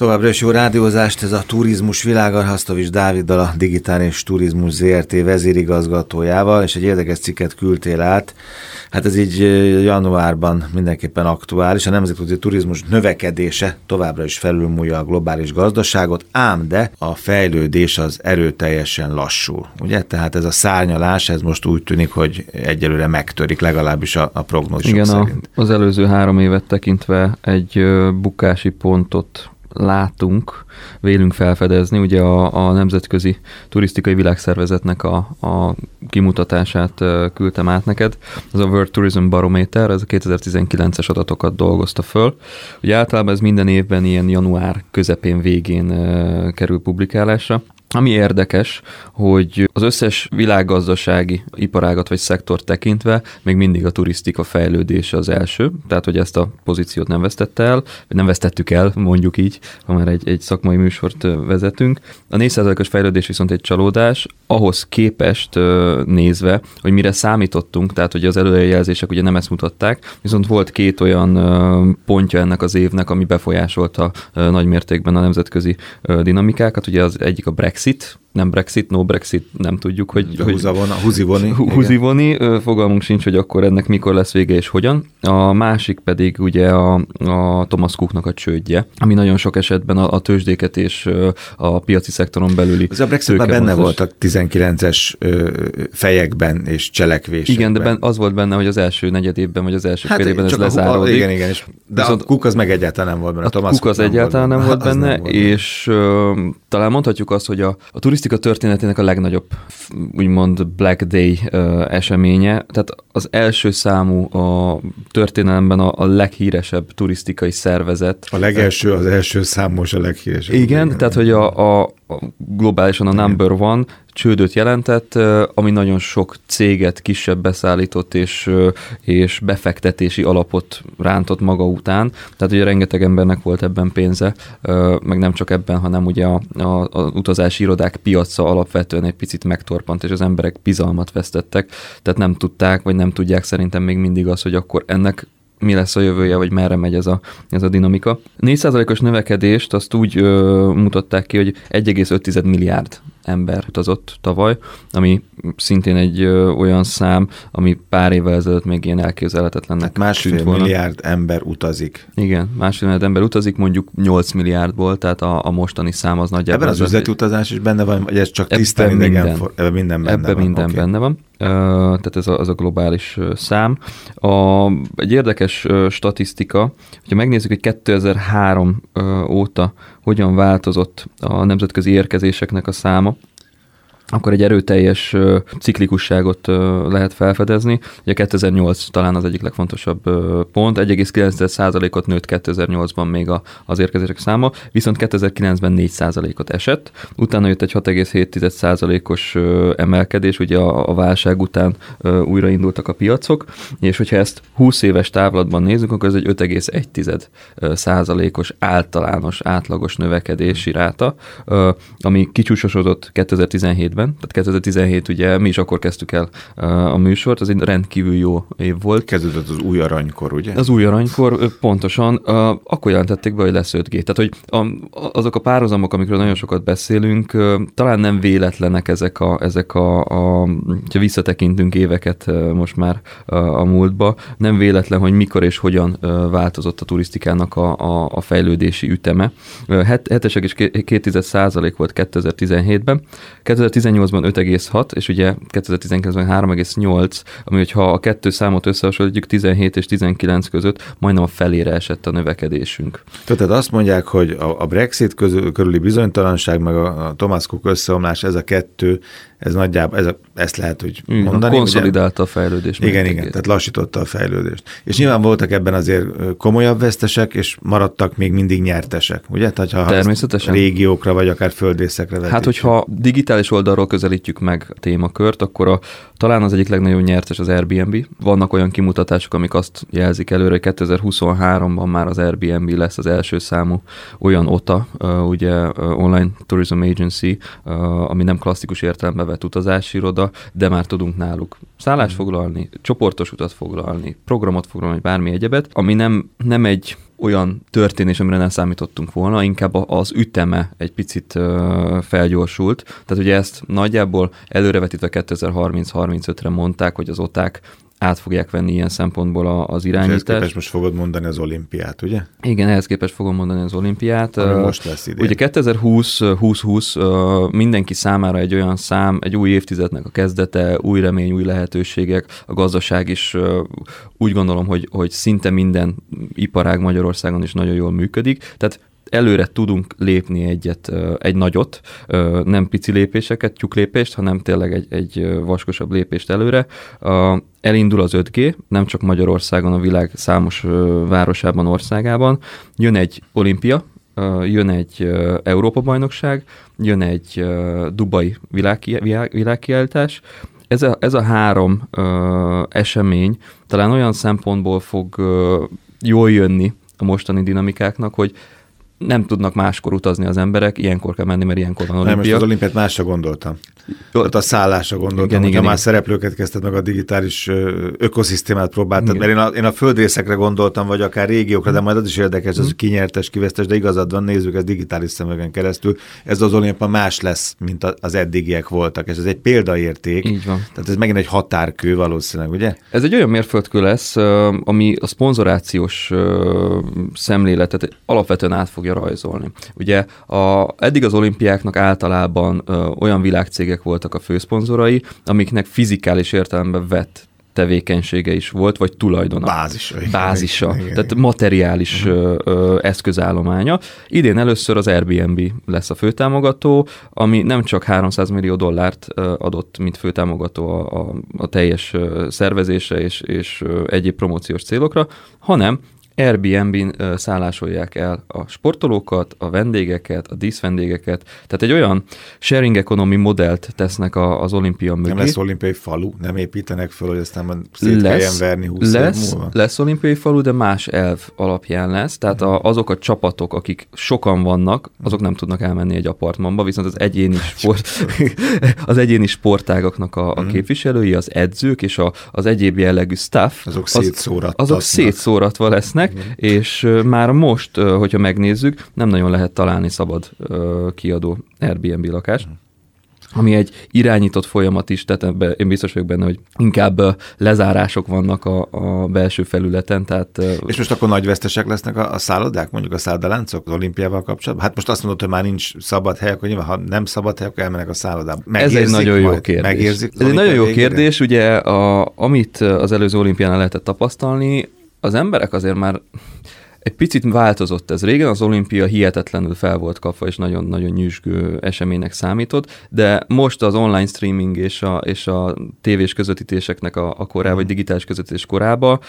Továbbra is jó rádiózást, ez a turizmus világa, Hasztovics Dáviddal, a Digitális Turizmus ZRT vezérigazgatójával, és egy érdekes cikket küldtél át. Hát ez így januárban mindenképpen aktuális. A nemzetközi turizmus növekedése továbbra is felülmúlja a globális gazdaságot, ám de a fejlődés az erőteljesen lassul. Ugye? Tehát ez a szárnyalás, ez most úgy tűnik, hogy egyelőre megtörik, legalábbis a, a prognózisok Igen, szerint. A, az előző három évet tekintve egy bukási pontot látunk, vélünk felfedezni. Ugye a, a Nemzetközi Turisztikai Világszervezetnek a, a kimutatását küldtem át neked. Ez a World Tourism Barometer, ez a 2019-es adatokat dolgozta föl. Ugye általában ez minden évben ilyen január közepén végén kerül publikálásra. Ami érdekes, hogy az összes világgazdasági iparágat vagy szektort tekintve még mindig a turisztika fejlődése az első, tehát hogy ezt a pozíciót nem vesztette el, vagy nem vesztettük el, mondjuk így, ha már egy, egy szakmai műsort vezetünk. A 4%-os fejlődés viszont egy csalódás, ahhoz képest nézve, hogy mire számítottunk, tehát hogy az előrejelzések ugye nem ezt mutatták, viszont volt két olyan pontja ennek az évnek, ami befolyásolta nagy mértékben a nemzetközi dinamikákat, ugye az egyik a Brexit, Brexit, nem Brexit, no Brexit, nem tudjuk, hogy... De húzavona, húzivoni. Húzivoni, fogalmunk sincs, hogy akkor ennek mikor lesz vége és hogyan. A másik pedig ugye a, a Thomas Cooknak a csődje, ami nagyon sok esetben a, a tőzsdéket és a piaci szektoron belüli Az a Brexitben benne voltak 19-es fejekben és cselekvésekben. Igen, de ben, az volt benne, hogy az első negyed évben, vagy az első hát fél évben ez lezáródik. Igen, igen, és, de Viszont a Cook az meg egyáltalán nem volt benne. A, a Thomas Cook az egyáltalán nem volt benne, és talán mondhatjuk azt, hogy a, a turisztika történetének a legnagyobb, úgymond Black Day eseménye. Tehát az első számú a történelemben a, a leghíresebb turisztikai szervezet. A legelső, az első számos a leghíresebb. Igen, igen. tehát hogy a, a, globálisan a number one csődöt jelentett, ami nagyon sok céget kisebb beszállított és, és befektetési alapot rántott maga után. Tehát ugye rengeteg embernek volt ebben pénze, meg nem csak ebben, hanem ugye a, a, a utazási irodák piaca alapvetően egy picit megtorpant, és az emberek bizalmat vesztettek, tehát nem tudták, vagy nem tudják szerintem még mindig az, hogy akkor ennek mi lesz a jövője, vagy merre megy ez a, ez a dinamika. 4%-os növekedést azt úgy ö, mutatták ki, hogy 1,5 milliárd ember utazott tavaly, ami szintén egy ö, olyan szám, ami pár évvel ezelőtt még ilyen elképzelhetetlennek hát másfél volna. milliárd ember utazik. Igen, másfél milliárd ember utazik, mondjuk 8 milliárd volt, tehát a, a mostani szám az nagyjából. Ebben az üzleti utazás is benne van, vagy ez csak tisztán idegen? For, ebben minden benne ebben van. minden okay. benne van. Tehát ez a, az a globális szám. A, egy érdekes statisztika, hogyha megnézzük, hogy 2003 uh, óta hogyan változott a nemzetközi érkezéseknek a száma, akkor egy erőteljes ciklikusságot lehet felfedezni. Ugye 2008 talán az egyik legfontosabb pont, 1,9%-ot nőtt 2008-ban még az érkezések száma, viszont 2009-ben 4%-ot esett, utána jött egy 6,7%-os emelkedés, ugye a, válság után újraindultak a piacok, és hogyha ezt 20 éves távlatban nézzük, akkor ez egy 5,1%-os általános, átlagos növekedési ráta, ami kicsúsosodott 2017-ben, évben, tehát 2017 ugye mi is akkor kezdtük el a műsort, az egy rendkívül jó év volt. Kezdődött az új aranykor, ugye? Az új aranykor, pontosan, akkor jelentették be, hogy lesz 5G. Tehát, hogy azok a párhuzamok, amikről nagyon sokat beszélünk, talán nem véletlenek ezek a, ezek a, a ha visszatekintünk éveket most már a múltba, nem véletlen, hogy mikor és hogyan változott a turisztikának a, a, a fejlődési üteme. 7,2 százalék volt 2017-ben, 2018 2018-ban 5,6, és ugye 2019-ben 3,8, ami hogyha a kettő számot összehasonlítjuk 17 és 19 között, majdnem a felére esett a növekedésünk. Tehát azt mondják, hogy a Brexit közül, körüli bizonytalanság, meg a Thomas Cook összeomlás, ez a kettő, ez nagyjából, ez a, ezt lehet, hogy igen, mondani. Konszolidálta ugye? a fejlődést. Igen, igen, tehát lassította a fejlődést. És nyilván voltak ebben azért komolyabb vesztesek, és maradtak még mindig nyertesek, ugye? Tehát ha Természetesen. régiókra, vagy akár földészekre vetítjük. Hát, hogyha digitális oldalról közelítjük meg a témakört, akkor a, talán az egyik legnagyobb nyertes az Airbnb. Vannak olyan kimutatások, amik azt jelzik előre, hogy 2023-ban már az Airbnb lesz az első számú olyan OTA, ugye Online Tourism Agency, ami nem klasszikus értelemben vett utazási iroda, de már tudunk náluk szállást foglalni, csoportos utat foglalni, programot foglalni, bármi egyebet, ami nem, nem egy olyan történés, amire nem számítottunk volna, inkább az üteme egy picit felgyorsult. Tehát ugye ezt nagyjából előrevetítve 2030-35-re mondták, hogy az oták át fogják venni ilyen szempontból az irányítást. És ehhez képest most fogod mondani az olimpiát, ugye? Igen, ehhez képest fogom mondani az olimpiát. Ami most lesz idén. Ugye 2020-2020 mindenki számára egy olyan szám, egy új évtizednek a kezdete, új remény, új lehetőségek, a gazdaság is úgy gondolom, hogy, hogy szinte minden iparág Magyarországon is nagyon jól működik, tehát előre tudunk lépni egyet, egy nagyot, nem pici lépéseket, tyúklépést, hanem tényleg egy, egy vaskosabb lépést előre. Elindul az 5G, nem csak Magyarországon, a világ számos városában, országában. Jön egy olimpia, jön egy Európa-bajnokság, jön egy Dubai világkiállítás, ez a, ez a három esemény talán olyan szempontból fog jól jönni a mostani dinamikáknak, hogy nem tudnak máskor utazni az emberek, ilyenkor kell menni, mert ilyenkor van olimpia. Nem, most az olimpiát másra gondoltam. Jó. Tehát a szállásra gondoltam, igen, igen, már igen. szereplőket kezdted meg a digitális ökoszisztémát próbáltad, igen. mert én a, én a földrészekre gondoltam, vagy akár régiókra, de majd az is érdekes, az, hogy kinyertes, kivesztes, de igazad van, nézzük ez digitális szemüvegen keresztül. Ez az olimpia más lesz, mint az eddigiek voltak, és ez egy példaérték. Így van. Tehát ez megint egy határkő valószínűleg, ugye? Ez egy olyan mérföldkő lesz, ami a szponzorációs szemléletet alapvetően át fogja rajzolni. Ugye a, eddig az olimpiáknak általában olyan világcégek cégek voltak a főszponzorai, amiknek fizikális értelemben vett tevékenysége is volt, vagy tulajdona. Bázisa. Bázisa. Igen, tehát materiális uh-huh. ö, eszközállománya. Idén először az Airbnb lesz a főtámogató, ami nem csak 300 millió dollárt adott, mint főtámogató a, a, a teljes szervezése és, és egyéb promóciós célokra, hanem Airbnb-n szállásolják el a sportolókat, a vendégeket, a díszvendégeket, tehát egy olyan sharing economy modellt tesznek a, az olimpia mögé. Nem lesz olimpiai falu, nem építenek föl, hogy aztán szét lesz, verni 20 lesz, múlva. Lesz olimpiai falu, de más elv alapján lesz, tehát a, azok a csapatok, akik sokan vannak, azok nem tudnak elmenni egy apartmanba, viszont az egyéni sport, az egyéni sportágaknak a, a mhm. képviselői, az edzők és a, az egyéb jellegű staff, azok, az, azok szétszóratva lesznek, igen. és már most, hogyha megnézzük, nem nagyon lehet találni szabad kiadó Airbnb lakást. Igen ami egy irányított folyamat is, tehát ebbe, én biztos vagyok benne, hogy inkább lezárások vannak a, a belső felületen. Tehát, és most akkor nagy vesztesek lesznek a, a szállodák, mondjuk a szállodaláncok az olimpiával kapcsolatban? Hát most azt mondod, hogy már nincs szabad hely, akkor nyilván, ha nem szabad hely, akkor elmennek a szállodába. Megérzik Ez egy nagyon jó kérdés. Megérzik Ez egy nagyon jó végére? kérdés, ugye a, amit az előző olimpián lehetett tapasztalni, az emberek azért már egy picit változott ez. Régen az olimpia hihetetlenül fel volt kapva, és nagyon-nagyon nyüzsgő eseménynek számított, de most az online streaming és a, és a tévés közvetítéseknek a, a korában, vagy digitális közvetítés korában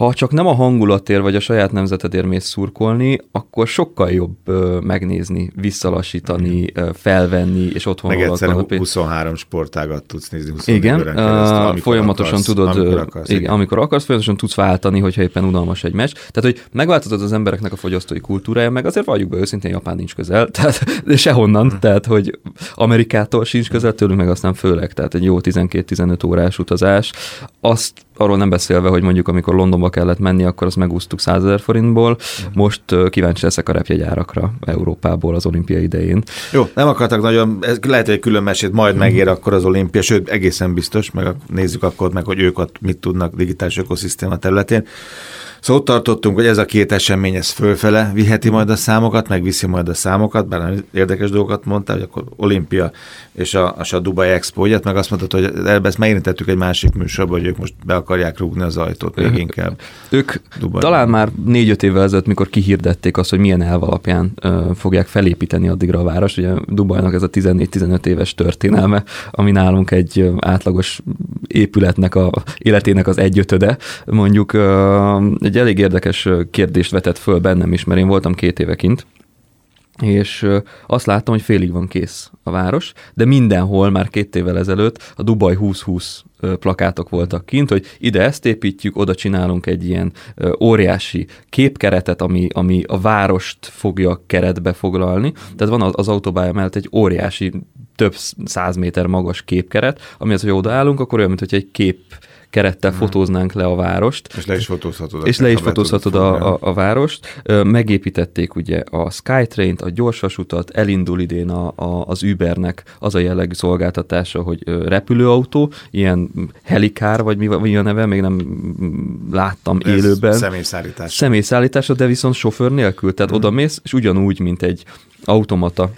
ha csak nem a hangulatért vagy a saját nemzetedért mész szurkolni, akkor sokkal jobb ö, megnézni, visszalassítani, ö, felvenni, és otthon Meg egyszer 23 sportágat tudsz nézni 24 Igen, keresztül, folyamatosan akarsz, tudod, amikor akarsz, igen, igen. amikor akarsz, folyamatosan tudsz váltani, hogyha éppen unalmas egy meccs. Tehát, hogy megváltozott az embereknek a fogyasztói kultúrája, meg azért valljuk be őszintén, Japán nincs közel, tehát, de sehonnan, hmm. tehát, hogy Amerikától sincs közel, tőlünk meg aztán főleg, tehát egy jó 12-15 órás utazás. Azt arról nem beszélve, hogy mondjuk amikor Londonba kellett menni, akkor azt megúsztuk 100 ezer forintból. Uh-huh. Most kíváncsi leszek a repjegyárakra Európából az olimpia idején. Jó, nem akartak nagyon, ez lehet, hogy egy külön mesét majd uh-huh. megér akkor az olimpia, sőt egészen biztos, meg nézzük akkor meg, hogy ők ott mit tudnak digitális ökoszisztéma területén. Szóval ott tartottunk, hogy ez a két esemény ez fölfele viheti majd a számokat, megviszi majd a számokat, bár érdekes dolgokat mondtál, hogy akkor olimpia és a, és a Dubai Expo, ugye, meg azt mondtad, hogy ezt megérintettük egy másik műsorban, hogy ők most be akarják rúgni az ajtót még inkább. Ők Dubai. talán már négy-öt évvel ezelőtt, mikor kihirdették azt, hogy milyen elv alapján uh, fogják felépíteni addigra a város, ugye Dubajnak ez a 14-15 éves történelme, ami nálunk egy átlagos épületnek a életének az egyötöde, mondjuk uh, egy elég érdekes kérdést vetett föl bennem is, mert én voltam két éve kint, és azt láttam, hogy félig van kész a város, de mindenhol már két évvel ezelőtt a Dubai 2020 plakátok voltak kint, hogy ide ezt építjük, oda csinálunk egy ilyen óriási képkeretet, ami, ami a várost fogja keretbe foglalni. Tehát van az, az autóbálya mellett egy óriási, több száz méter magas képkeret, ami az, hogy odaállunk, akkor olyan, mint hogy egy kép kerettel hmm. fotóznánk le a várost. És le is fotózhatod. És le is fotózhatod a, a, a várost. Megépítették ugye a Skytrain-t, a gyorsvasutat, elindul idén a, a, az Ubernek az a jellegű szolgáltatása, hogy repülőautó, ilyen helikár, vagy mi, mi a neve, még nem láttam Ez élőben. Személyszállítás. Személyszállítása, de viszont sofőr nélkül. Tehát hmm. oda mész, és ugyanúgy, mint egy automata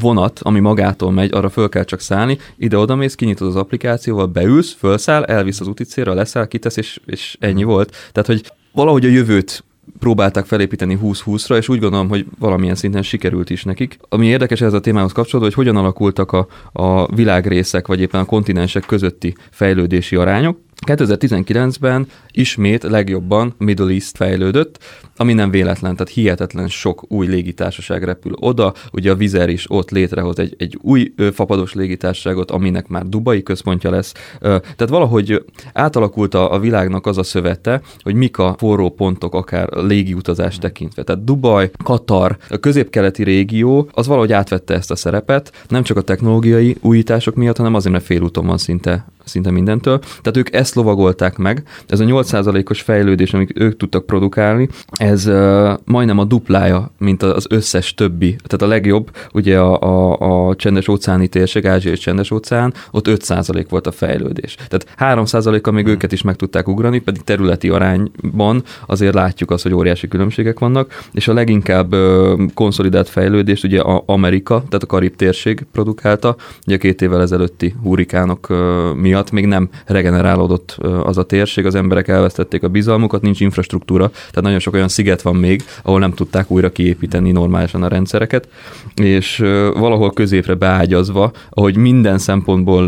vonat, ami magától megy, arra föl kell csak szállni, ide-oda mész, kinyitod az applikációval, beülsz, fölszáll, elvisz az úti célra, leszáll, kitesz, és, és ennyi volt. Tehát, hogy valahogy a jövőt próbálták felépíteni 20-20-ra, és úgy gondolom, hogy valamilyen szinten sikerült is nekik. Ami érdekes ez a témához kapcsolódó, hogy hogyan alakultak a, a világrészek, vagy éppen a kontinensek közötti fejlődési arányok. 2019-ben ismét legjobban Middle East fejlődött, ami nem véletlen, tehát hihetetlen sok új légitársaság repül oda. Ugye a Vizer is ott létrehoz egy, egy új fapados légitársaságot, aminek már Dubai központja lesz. Tehát valahogy átalakult a, a világnak az a szövete, hogy mik a forró pontok akár légiutazás tekintve. Tehát Dubai, Katar, a középkeleti régió, az valahogy átvette ezt a szerepet, nem csak a technológiai újítások miatt, hanem azért, mert félúton van szinte szinte mindentől. Tehát ők ezt lovagolták meg. Ez a 8%-os fejlődés, amit ők tudtak produkálni, ez uh, majdnem a duplája, mint az összes többi. Tehát a legjobb, ugye a, a, a csendes óceáni térség, ázsiai csendes óceán, ott 5% volt a fejlődés. Tehát 3%-kal még őket is meg tudták ugrani, pedig területi arányban azért látjuk azt, hogy óriási különbségek vannak, és a leginkább uh, konszolidált fejlődés ugye a Amerika, tehát a Karib térség produkálta, ugye két évvel ezelőtti hurikánok uh, miatt miatt még nem regenerálódott az a térség, az emberek elvesztették a bizalmukat, nincs infrastruktúra, tehát nagyon sok olyan sziget van még, ahol nem tudták újra kiépíteni normálisan a rendszereket, és valahol középre beágyazva, ahogy minden szempontból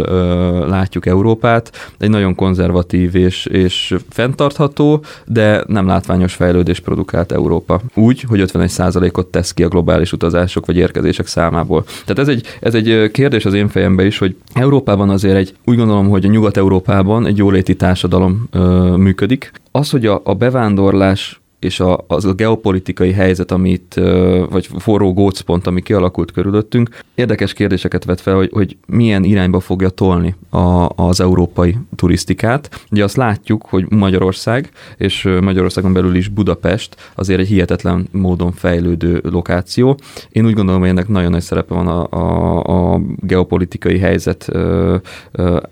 látjuk Európát, egy nagyon konzervatív és, és fenntartható, de nem látványos fejlődés produkált Európa. Úgy, hogy 51%-ot tesz ki a globális utazások vagy érkezések számából. Tehát ez egy, ez egy kérdés az én fejemben is, hogy Európában azért egy, úgy gondolom, hogy a Nyugat-Európában egy jóléti társadalom ö, működik. Az, hogy a, a bevándorlás és a, az a geopolitikai helyzet, amit, vagy forró gócpont, ami kialakult körülöttünk, érdekes kérdéseket vet fel, hogy, hogy milyen irányba fogja tolni a, az európai turisztikát. Ugye azt látjuk, hogy Magyarország, és Magyarországon belül is Budapest azért egy hihetetlen módon fejlődő lokáció. Én úgy gondolom, hogy ennek nagyon nagy szerepe van a, a, a geopolitikai helyzet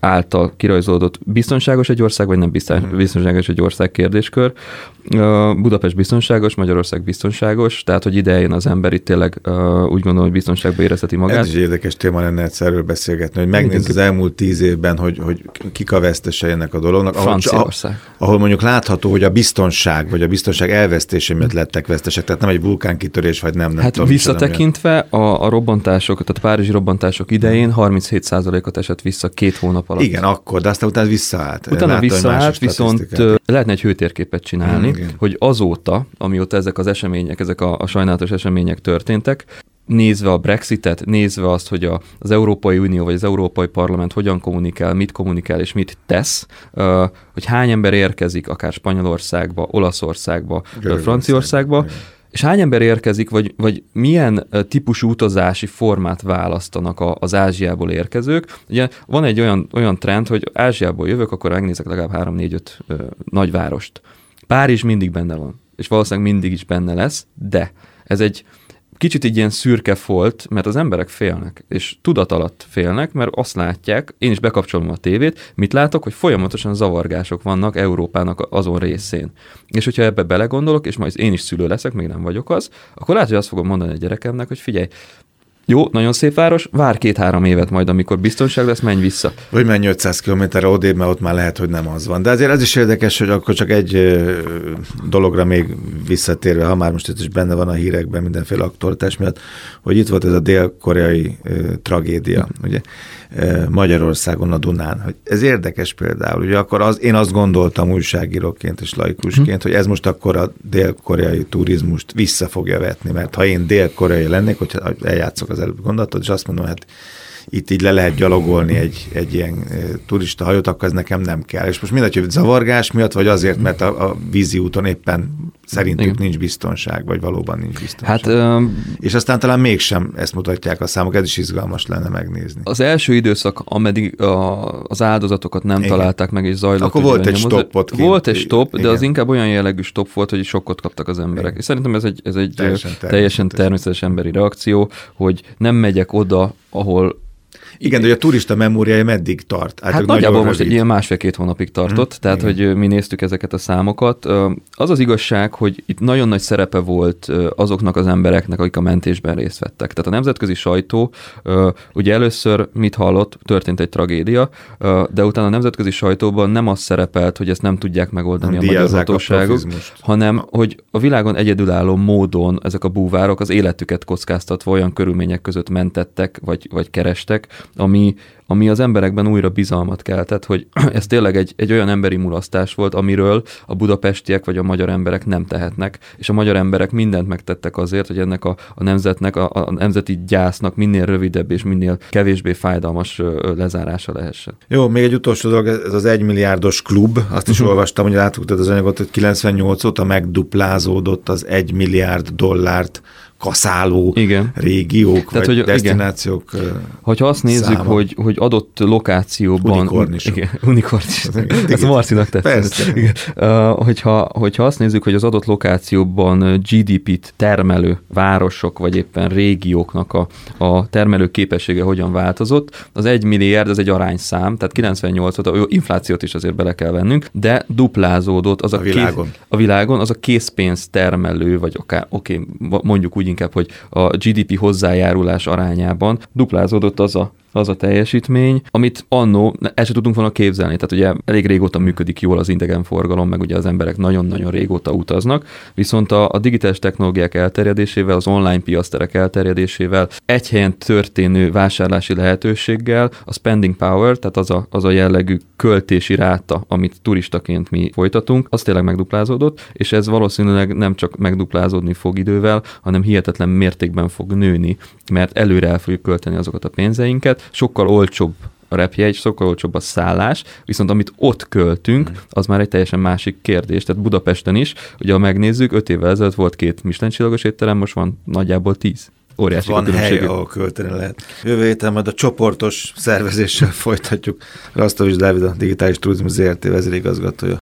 által kirajzolódott biztonságos egy ország, vagy nem biztonságos egy ország kérdéskör. Budapest biztonságos, Magyarország biztonságos, tehát hogy ide jön az ember itt tényleg uh, úgy gondolom, hogy biztonságban érezheti magát. Ez is érdekes téma lenne egyszer beszélgetni, hogy megnézd az elmúlt tíz évben, hogy, hogy kik a vesztese ennek a dolognak. Franciaország. Ahol, ahol mondjuk látható, hogy a biztonság, vagy a biztonság elvesztése miatt lettek vesztesek, tehát nem egy vulkánkitörés, vagy nem. nem hát tudom, visszatekintve a, a robbantások, tehát a párizsi robbantások idején 37%-ot esett vissza két hónap alatt. Igen, akkor, de aztán utána visszaállt. Utána Látta, visszaállt, viszont lehetne egy hőtérképet csinálni, mm, hogy azóta, amióta ezek az események, ezek a, a sajnálatos események történtek, nézve a Brexitet, nézve azt, hogy a, az Európai Unió vagy az Európai Parlament hogyan kommunikál, mit kommunikál és mit tesz, hogy hány ember érkezik akár Spanyolországba, Olaszországba, Franciaországba, és hány ember érkezik, vagy, vagy milyen típusú utazási formát választanak a, az Ázsiából érkezők? Ugye van egy olyan, olyan trend, hogy Ázsiából jövök, akkor megnézek legalább 3-4-5 nagyvárost. Párizs mindig benne van, és valószínűleg mindig is benne lesz, de ez egy kicsit így ilyen szürke folt, mert az emberek félnek, és tudat alatt félnek, mert azt látják, én is bekapcsolom a tévét, mit látok, hogy folyamatosan zavargások vannak Európának azon részén. És hogyha ebbe belegondolok, és majd én is szülő leszek, még nem vagyok az, akkor lehet, hogy azt fogom mondani a gyerekemnek, hogy figyelj, jó, nagyon szép város, vár két-három évet majd, amikor biztonság lesz, menj vissza. Vagy menj 500 kilométerre odébb, mert ott már lehet, hogy nem az van. De azért az is érdekes, hogy akkor csak egy dologra még visszatérve, ha már most itt is benne van a hírekben mindenféle aktualitás miatt, hogy itt volt ez a dél-koreai tragédia, ugye? Magyarországon a Dunán. Hogy ez érdekes például, ugye akkor az, én azt gondoltam újságíróként és laikusként, hogy ez most akkor a dél-koreai turizmust vissza fogja vetni, mert ha én dél-koreai lennék, hogyha eljátszok az előbb gondolatot, és azt mondom, hát itt így le lehet gyalogolni egy, egy ilyen turista hajót, akkor ez nekem nem kell. És most mindegy, hogy zavargás miatt, vagy azért, mert a, a vízi úton éppen szerintük Igen. nincs biztonság, vagy valóban nincs biztonság. Hát, és aztán talán mégsem ezt mutatják a számok, ez is izgalmas lenne megnézni. Az első időszak, ameddig a, az áldozatokat nem Igen. találták meg, és zajlott. Akkor volt egy stopot kint. Volt egy stop, Igen. de az inkább olyan jellegű stop volt, hogy sokkot kaptak az emberek. Igen. És szerintem ez egy, ez egy teljesen, teljesen természetes emberi reakció, hogy nem megyek oda, ahol igen, de a turista memóriája meddig tart? Hát, hát nagyjából most egy ilyen másfél-két hónapig tartott, hmm, tehát igen. hogy mi néztük ezeket a számokat. Az az igazság, hogy itt nagyon nagy szerepe volt azoknak az embereknek, akik a mentésben részt vettek. Tehát a nemzetközi sajtó ugye először mit hallott, történt egy tragédia, de utána a nemzetközi sajtóban nem az szerepelt, hogy ezt nem tudják megoldani nem a magyar hatóságok, hanem hogy a világon egyedülálló módon ezek a búvárok az életüket kockáztatva olyan körülmények között mentettek, vagy, vagy kerestek, ami, ami az emberekben újra bizalmat keltett, hogy ez tényleg egy, egy olyan emberi mulasztás volt, amiről a budapestiek vagy a magyar emberek nem tehetnek, és a magyar emberek mindent megtettek azért, hogy ennek a, a nemzetnek, a, a nemzeti gyásznak minél rövidebb és minél kevésbé fájdalmas lezárása lehessen. Jó, még egy utolsó dolog, ez az egymilliárdos klub, azt is uh-huh. olvastam, hogy átugtad az anyagot, hogy 98 óta megduplázódott az egy milliárd dollárt kaszáló igen. régiók, Tehát, vagy hogy, destinációk igen. Hogyha azt nézzük, száma. hogy, hogy adott lokációban... Unikornis. Igen, unikornis. Ez Marcinak tetszett. Igen. Uh, hogyha, hogyha azt nézzük, hogy az adott lokációban GDP-t termelő városok, vagy éppen régióknak a, a termelő képessége hogyan változott, az egy milliárd, ez egy arányszám, tehát 98 óta, inflációt is azért bele kell vennünk, de duplázódott az a, a világon. Kész, a világon az a készpénz termelő, vagy akár, oké, okay, mondjuk úgy inkább, hogy a GDP hozzájárulás arányában duplázódott az a az a teljesítmény, amit annó el sem tudunk volna képzelni. Tehát ugye elég régóta működik jól az idegenforgalom, meg ugye az emberek nagyon-nagyon régóta utaznak, viszont a, a digitális technológiák elterjedésével, az online piaszterek elterjedésével, egy helyen történő vásárlási lehetőséggel, a spending power, tehát az a, az a jellegű költési ráta, amit turistaként mi folytatunk, az tényleg megduplázódott, és ez valószínűleg nem csak megduplázódni fog idővel, hanem hihetetlen mértékben fog nőni, mert előre el fogjuk költeni azokat a pénzeinket, sokkal olcsóbb a repjegy, sokkal olcsóbb a szállás, viszont amit ott költünk, mm. az már egy teljesen másik kérdés. Tehát Budapesten is, ugye ha megnézzük, öt évvel ezelőtt volt két Michelin csillagos étterem, most van nagyjából tíz. Óriási Van hely, ahol költeni lehet. Jövő héten majd a csoportos szervezéssel folytatjuk. Rasztovics Dávid, a Digitális Turizmus ZRT vezérigazgatója.